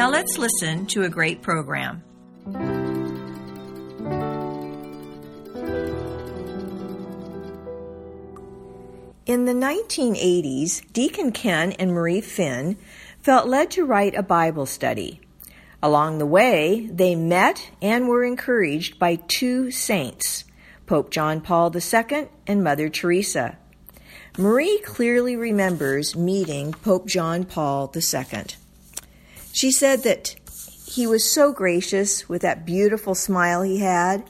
Now let's listen to a great program. In the 1980s, Deacon Ken and Marie Finn felt led to write a Bible study. Along the way, they met and were encouraged by two saints, Pope John Paul II and Mother Teresa. Marie clearly remembers meeting Pope John Paul II. She said that he was so gracious with that beautiful smile he had.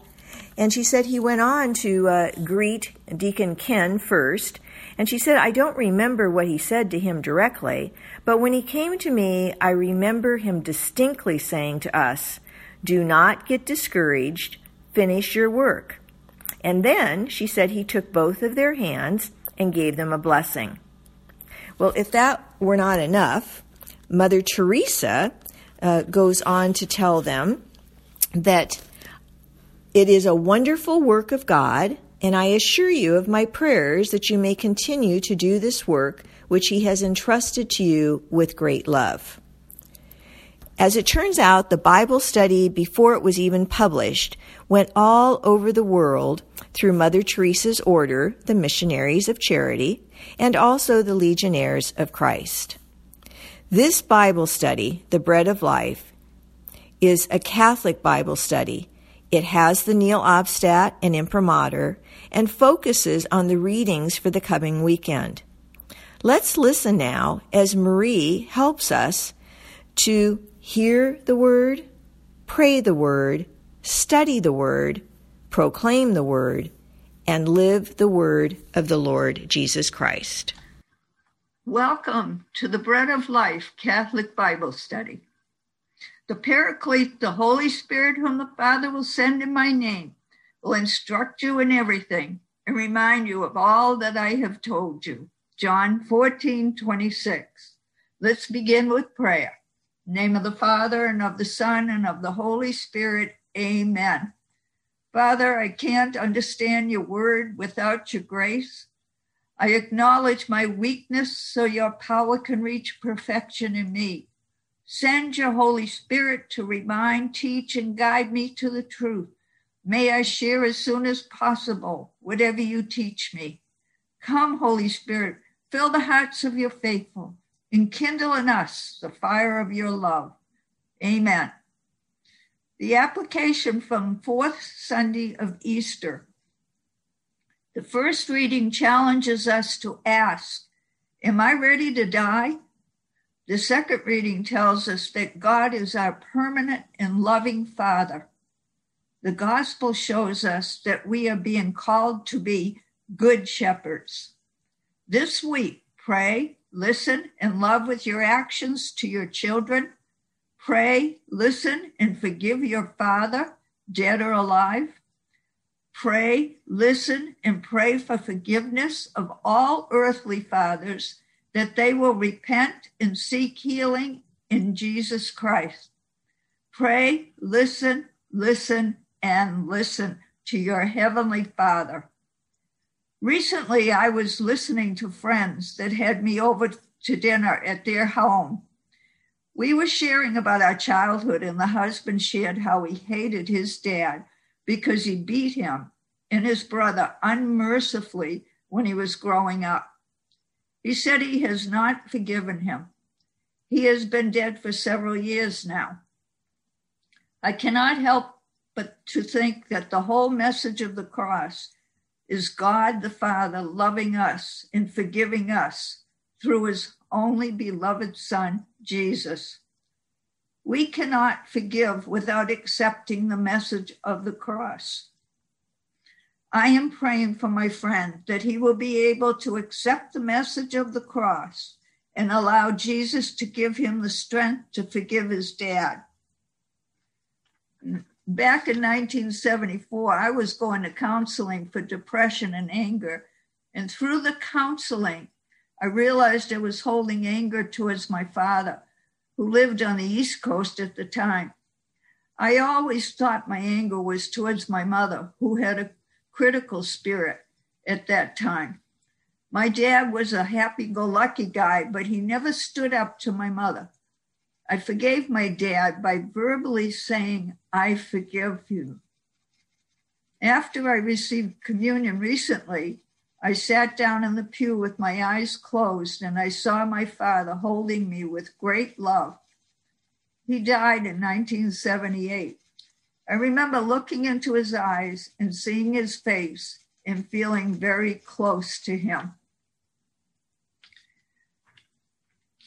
And she said he went on to uh, greet Deacon Ken first. And she said, I don't remember what he said to him directly, but when he came to me, I remember him distinctly saying to us, Do not get discouraged, finish your work. And then she said he took both of their hands and gave them a blessing. Well, if that were not enough, Mother Teresa uh, goes on to tell them that it is a wonderful work of God, and I assure you of my prayers that you may continue to do this work which he has entrusted to you with great love. As it turns out, the Bible study, before it was even published, went all over the world through Mother Teresa's order, the Missionaries of Charity, and also the Legionaries of Christ. This Bible study, The Bread of Life, is a Catholic Bible study. It has the Nihil Obstat and Imprimatur and focuses on the readings for the coming weekend. Let's listen now as Marie helps us to hear the Word, pray the Word, study the Word, proclaim the Word, and live the Word of the Lord Jesus Christ. Welcome to the Bread of Life Catholic Bible Study. The Paraclete, the Holy Spirit, whom the Father will send in my name, will instruct you in everything and remind you of all that I have told you. John 14, 26. Let's begin with prayer. name of the Father and of the Son and of the Holy Spirit. Amen. Father, I can't understand your word without your grace. I acknowledge my weakness so your power can reach perfection in me. Send your Holy Spirit to remind, teach, and guide me to the truth. May I share as soon as possible whatever you teach me. Come, Holy Spirit, Fill the hearts of your faithful enkindle in us the fire of your love. Amen. The application from fourth Sunday of Easter. The first reading challenges us to ask, Am I ready to die? The second reading tells us that God is our permanent and loving Father. The gospel shows us that we are being called to be good shepherds. This week, pray, listen, and love with your actions to your children. Pray, listen, and forgive your father, dead or alive. Pray, listen, and pray for forgiveness of all earthly fathers that they will repent and seek healing in Jesus Christ. Pray, listen, listen, and listen to your heavenly Father. Recently, I was listening to friends that had me over to dinner at their home. We were sharing about our childhood, and the husband shared how he hated his dad because he beat him and his brother unmercifully when he was growing up. He said he has not forgiven him. He has been dead for several years now. I cannot help but to think that the whole message of the cross is God the Father loving us and forgiving us through his only beloved Son, Jesus. We cannot forgive without accepting the message of the cross. I am praying for my friend that he will be able to accept the message of the cross and allow Jesus to give him the strength to forgive his dad. back in 1974, I was going to counseling for depression and anger. And through the counseling, I realized I was holding anger towards my father, who lived on the East Coast at the time. I always thought my anger was towards my mother, who had a critical spirit at that time. My dad was a happy go lucky guy, but he never stood up to my mother. I forgave my dad by verbally saying, I forgive you. After I received communion recently, I sat down in the pew with my eyes closed and I saw my father holding me with great love. He died in 1978. I remember looking into his eyes and seeing his face and feeling very close to him.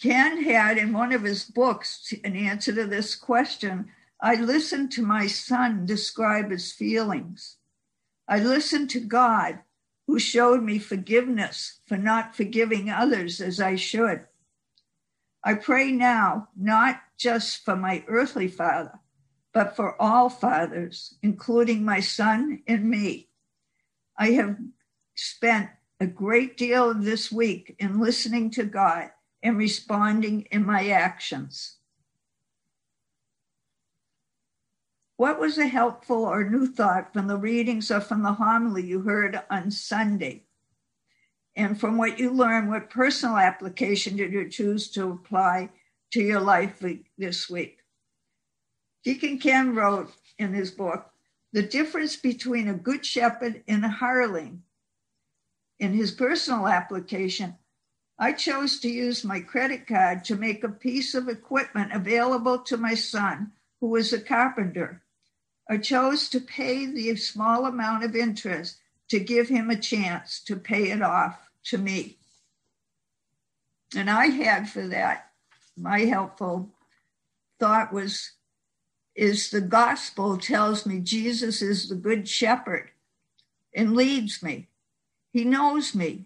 Ken had in one of his books an answer to this question. I listened to my son describe his feelings. I listened to God, who showed me forgiveness for not forgiving others as I should. I pray now, not just for my earthly father, but for all fathers, including my son and me. I have spent a great deal of this week in listening to God and responding in my actions. What was a helpful or new thought from the readings or from the homily you heard on Sunday? And from what you learned, what personal application did you choose to apply to your life this week? Deacon Ken wrote in his book, The difference between a good shepherd and a hireling. In his personal application, I chose to use my credit card to make a piece of equipment available to my son, who was a carpenter. I chose to pay the small amount of interest to give him a chance to pay it off to me. And I had for that, my helpful thought was is the gospel tells me Jesus is the good shepherd and leads me. He knows me.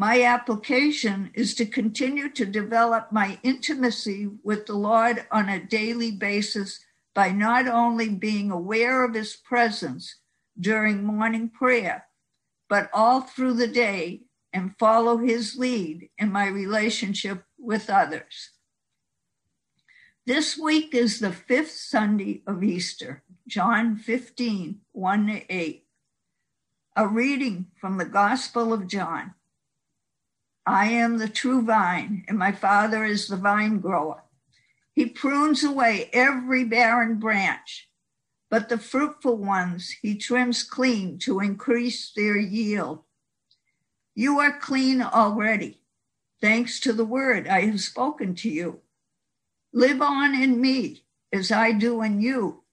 My application is to continue to develop my intimacy with the Lord on a daily basis by not only being aware of his presence during morning prayer, but all through the day and follow his lead in my relationship with others. This week is the fifth Sunday of Easter, John 15, 1 to 8. A reading from the Gospel of John. I am the true vine, and my Father is the vine grower. He prunes away every barren branch, but the fruitful ones he trims clean to increase their yield. You are clean already, thanks to the word I have spoken to you. Live on in me as I do in you.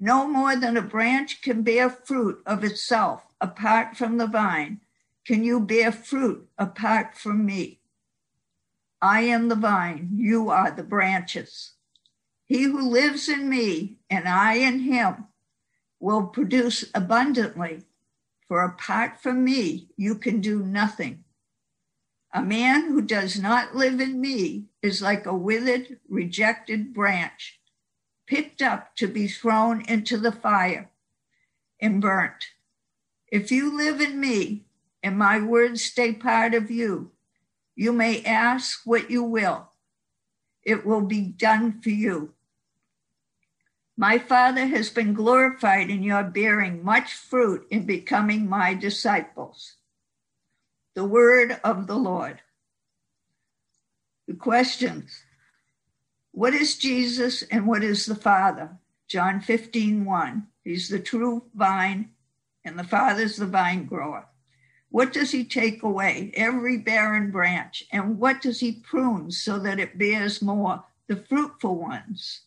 No more than a branch can bear fruit of itself apart from the vine can you bear fruit apart from me? I am the vine, you are the branches. He who lives in me and I in him will produce abundantly, for apart from me, you can do nothing. A man who does not live in me is like a withered, rejected branch, picked up to be thrown into the fire and burnt. If you live in me and my words stay part of you. You may ask what you will, it will be done for you. My Father has been glorified in your bearing much fruit in becoming my disciples. The word of the Lord. The questions What is Jesus and what is the Father? John 15, 1. He's the true vine, and the Father's the vine grower. What does he take away? Every barren branch. And what does he prune so that it bears more? The fruitful ones.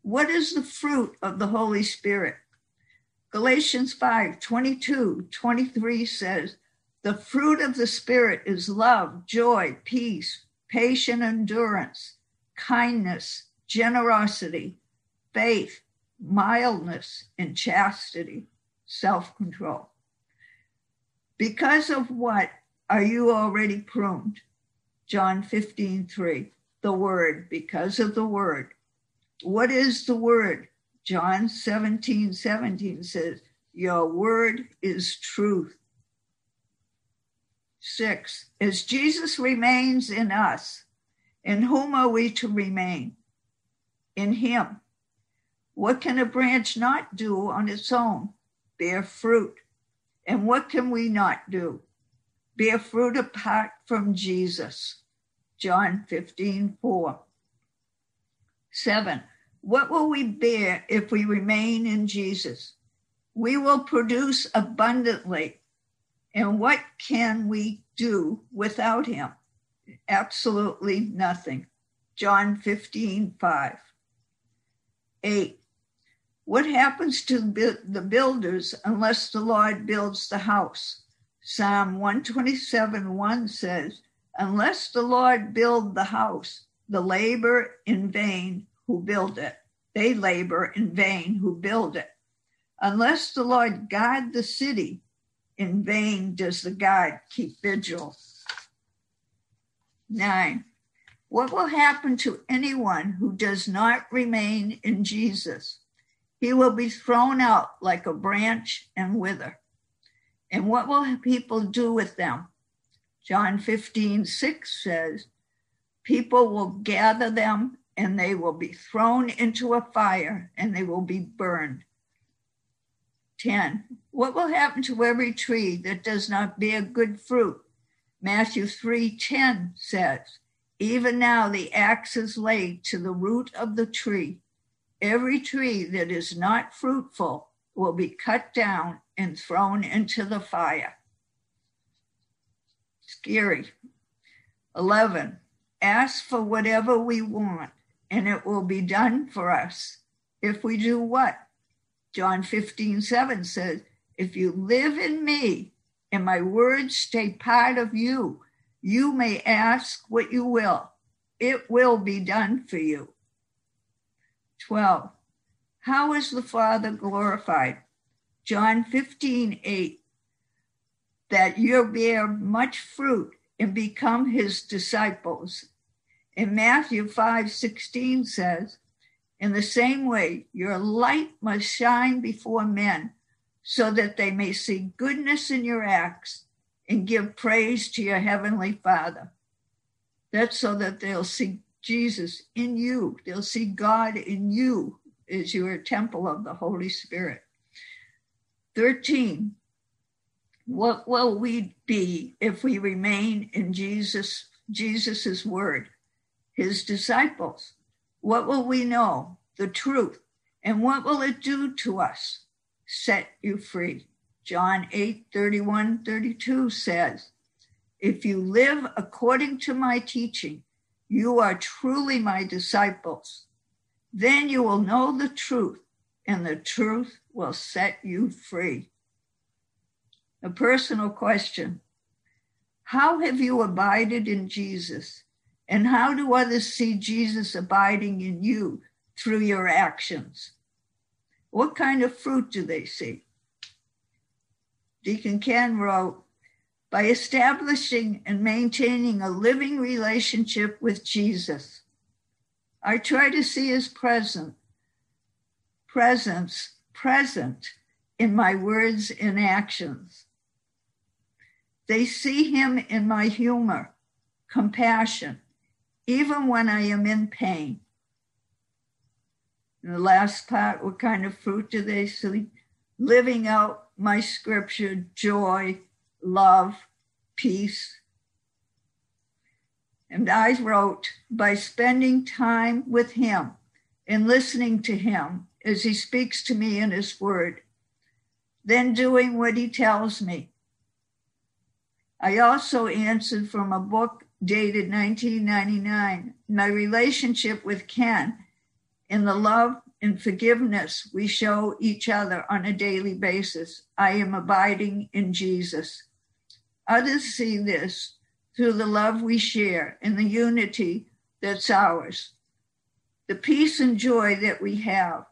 What is the fruit of the Holy Spirit? Galatians 5 22, 23 says, The fruit of the Spirit is love, joy, peace, patient endurance, kindness, generosity, faith, mildness, and chastity, self control. Because of what are you already pruned? John 15, 3. The word, because of the word. What is the word? John 17 17 says, Your word is truth. Six, as Jesus remains in us, in whom are we to remain? In him. What can a branch not do on its own? Bear fruit. And what can we not do? Bear fruit apart from Jesus. John 15, 4. Seven, what will we bear if we remain in Jesus? We will produce abundantly. And what can we do without him? Absolutely nothing. John 15, 5. 8. What happens to the builders unless the Lord builds the house? Psalm 127, 1 says, Unless the Lord build the house, the labor in vain who build it. They labor in vain who build it. Unless the Lord guard the city, in vain does the guard keep vigil. Nine, what will happen to anyone who does not remain in Jesus? He will be thrown out like a branch and wither. And what will people do with them? John 15, 6 says, People will gather them and they will be thrown into a fire and they will be burned. 10. What will happen to every tree that does not bear good fruit? Matthew 3:10 says, Even now the axe is laid to the root of the tree. Every tree that is not fruitful will be cut down and thrown into the fire. Scary. 11. Ask for whatever we want, and it will be done for us. If we do what? John 15, 7 says, If you live in me and my words stay part of you, you may ask what you will. It will be done for you. 12. How is the Father glorified? John 15, 8. That you bear much fruit and become his disciples. And Matthew 5, 16 says, in the same way, your light must shine before men so that they may see goodness in your acts and give praise to your heavenly Father. That's so that they'll see Jesus in you. They'll see God in you as your temple of the Holy Spirit. 13. What will we be if we remain in Jesus, Jesus's word, his disciples? What will we know? The truth. And what will it do to us? Set you free. John 8 31 32 says, If you live according to my teaching, you are truly my disciples. Then you will know the truth, and the truth will set you free. A personal question How have you abided in Jesus? And how do others see Jesus abiding in you through your actions? What kind of fruit do they see? Deacon Ken wrote, by establishing and maintaining a living relationship with Jesus, I try to see his present, presence present in my words and actions. They see him in my humor, compassion, even when I am in pain. And the last part, what kind of fruit do they see? Living out my scripture, joy, love, peace. And I wrote, by spending time with him and listening to him as he speaks to me in his word, then doing what he tells me. I also answered from a book dated 1999, my relationship with Ken and the love and forgiveness we show each other on a daily basis. I am abiding in Jesus. Others see this through the love we share and the unity that's ours. The peace and joy that we have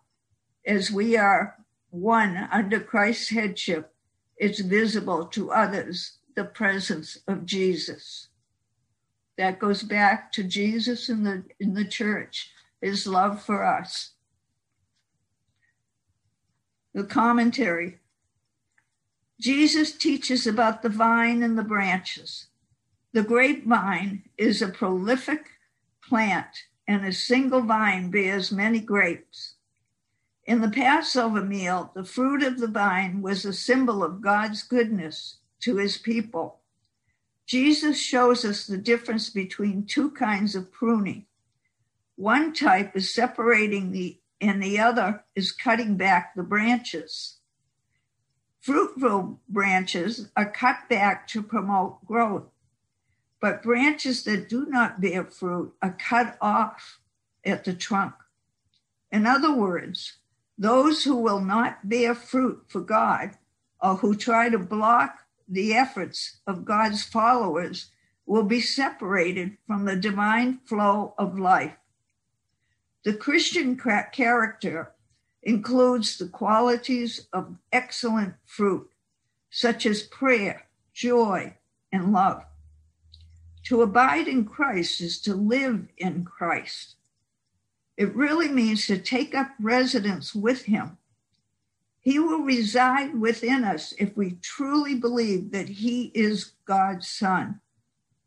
as we are one under Christ's headship is visible to others, the presence of Jesus that goes back to Jesus in the in the church, his love for us. The commentary Jesus teaches about the vine and the branches. The grapevine is a prolific plant, and a single vine bears many grapes. In the Passover meal, the fruit of the vine was a symbol of God's goodness to his people. Jesus shows us the difference between two kinds of pruning. One type is separating the, and the other is cutting back the branches. Fruitful branches are cut back to promote growth, but branches that do not bear fruit are cut off at the trunk. In other words, those who will not bear fruit for God or who try to block the efforts of God's followers will be separated from the divine flow of life. The Christian character includes the qualities of excellent fruit, such as prayer, joy, and love. To abide in Christ is to live in Christ. It really means to take up residence with Him. He will reside within us if we truly believe that He is God's Son.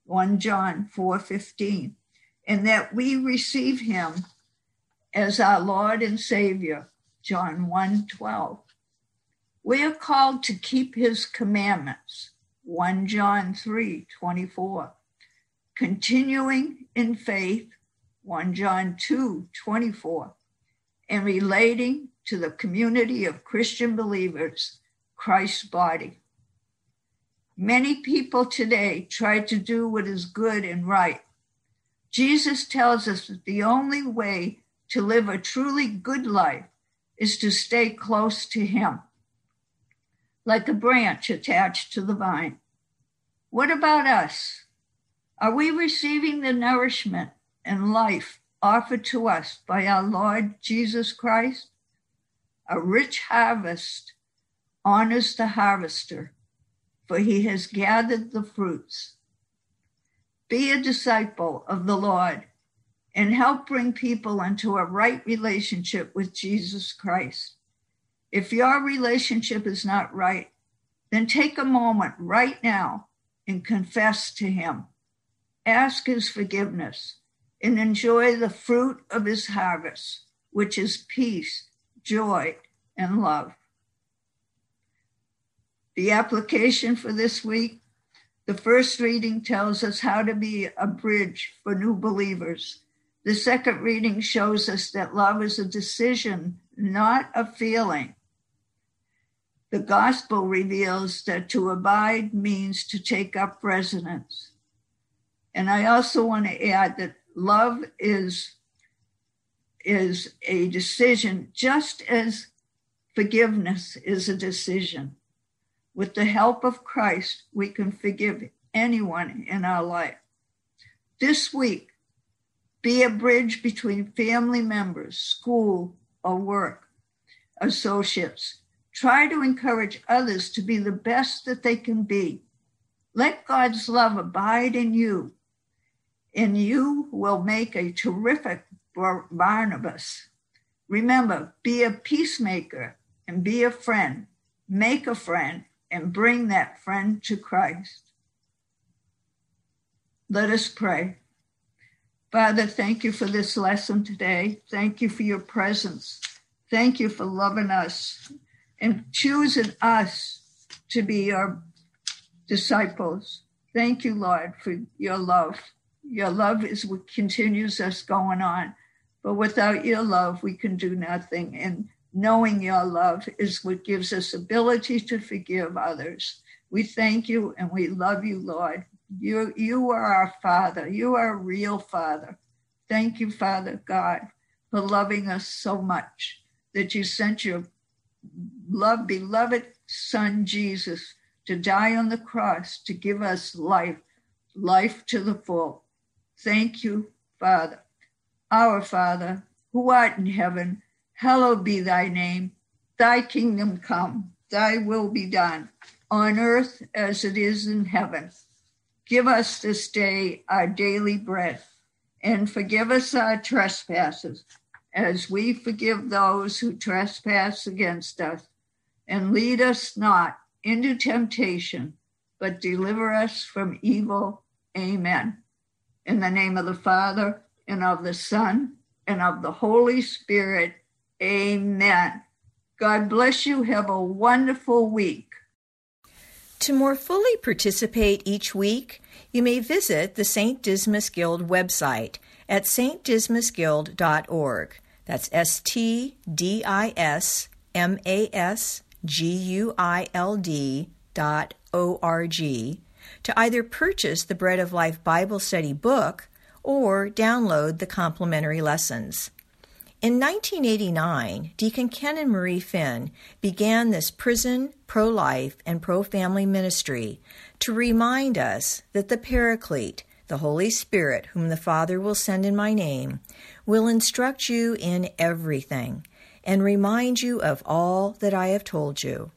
1 John 4:15 and that we receive him as our Lord and Savior John 1 12. We are called to keep his commandments, 1 John 3 24. Continuing in faith, 1 John 2 24. And relating to the community of Christian believers, Christ's body. Many people today try to do what is good and right. Jesus tells us that the only way to live a truly good life is to stay close to Him, like a branch attached to the vine. What about us? Are we receiving the nourishment and life offered to us by our Lord Jesus Christ? A rich harvest honors the harvester, for he has gathered the fruits. Be a disciple of the Lord and help bring people into a right relationship with Jesus Christ. If your relationship is not right, then take a moment right now and confess to Him. Ask His forgiveness and enjoy the fruit of His harvest, which is peace, joy, and love. The application for this week the first reading tells us how to be a bridge for new believers the second reading shows us that love is a decision, not a feeling. The gospel reveals that to abide means to take up residence. And I also want to add that love is, is a decision, just as forgiveness is a decision. With the help of Christ, we can forgive anyone in our life. This week, be a bridge between family members, school, or work, associates. Try to encourage others to be the best that they can be. Let God's love abide in you, and you will make a terrific Barnabas. Remember, be a peacemaker and be a friend. Make a friend and bring that friend to Christ. Let us pray. Father, thank you for this lesson today. Thank you for your presence. Thank you for loving us and choosing us to be your disciples. Thank you, Lord, for your love. Your love is what continues us going on. But without your love, we can do nothing. And knowing your love is what gives us ability to forgive others. We thank you and we love you, Lord. You, you are our Father. You are a real Father. Thank you, Father God, for loving us so much that you sent your love, beloved Son, Jesus, to die on the cross to give us life, life to the full. Thank you, Father. Our Father, who art in heaven, hallowed be thy name. Thy kingdom come, thy will be done, on earth as it is in heaven. Give us this day our daily bread, and forgive us our trespasses, as we forgive those who trespass against us. and lead us not into temptation, but deliver us from evil. Amen. In the name of the Father, and of the Son, and of the Holy Spirit. Amen. God bless you. Have a wonderful week. To more fully participate each week, you may visit the St. Dismas Guild website at stdismasguild.org. That's S T D I S M A S G U I L D dot O R G to either purchase the Bread of Life Bible Study book or download the complimentary lessons. In 1989, Deacon Ken and Marie Finn began this prison, pro life, and pro family ministry to remind us that the Paraclete, the Holy Spirit, whom the Father will send in my name, will instruct you in everything and remind you of all that I have told you.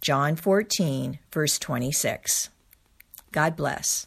John 14, verse 26. God bless.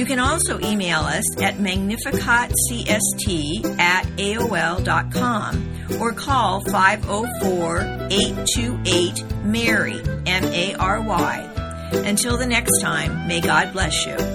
You can also email us at magnificatcst at AOL.com or call 504 828 MARY, M A R Y. Until the next time, may God bless you.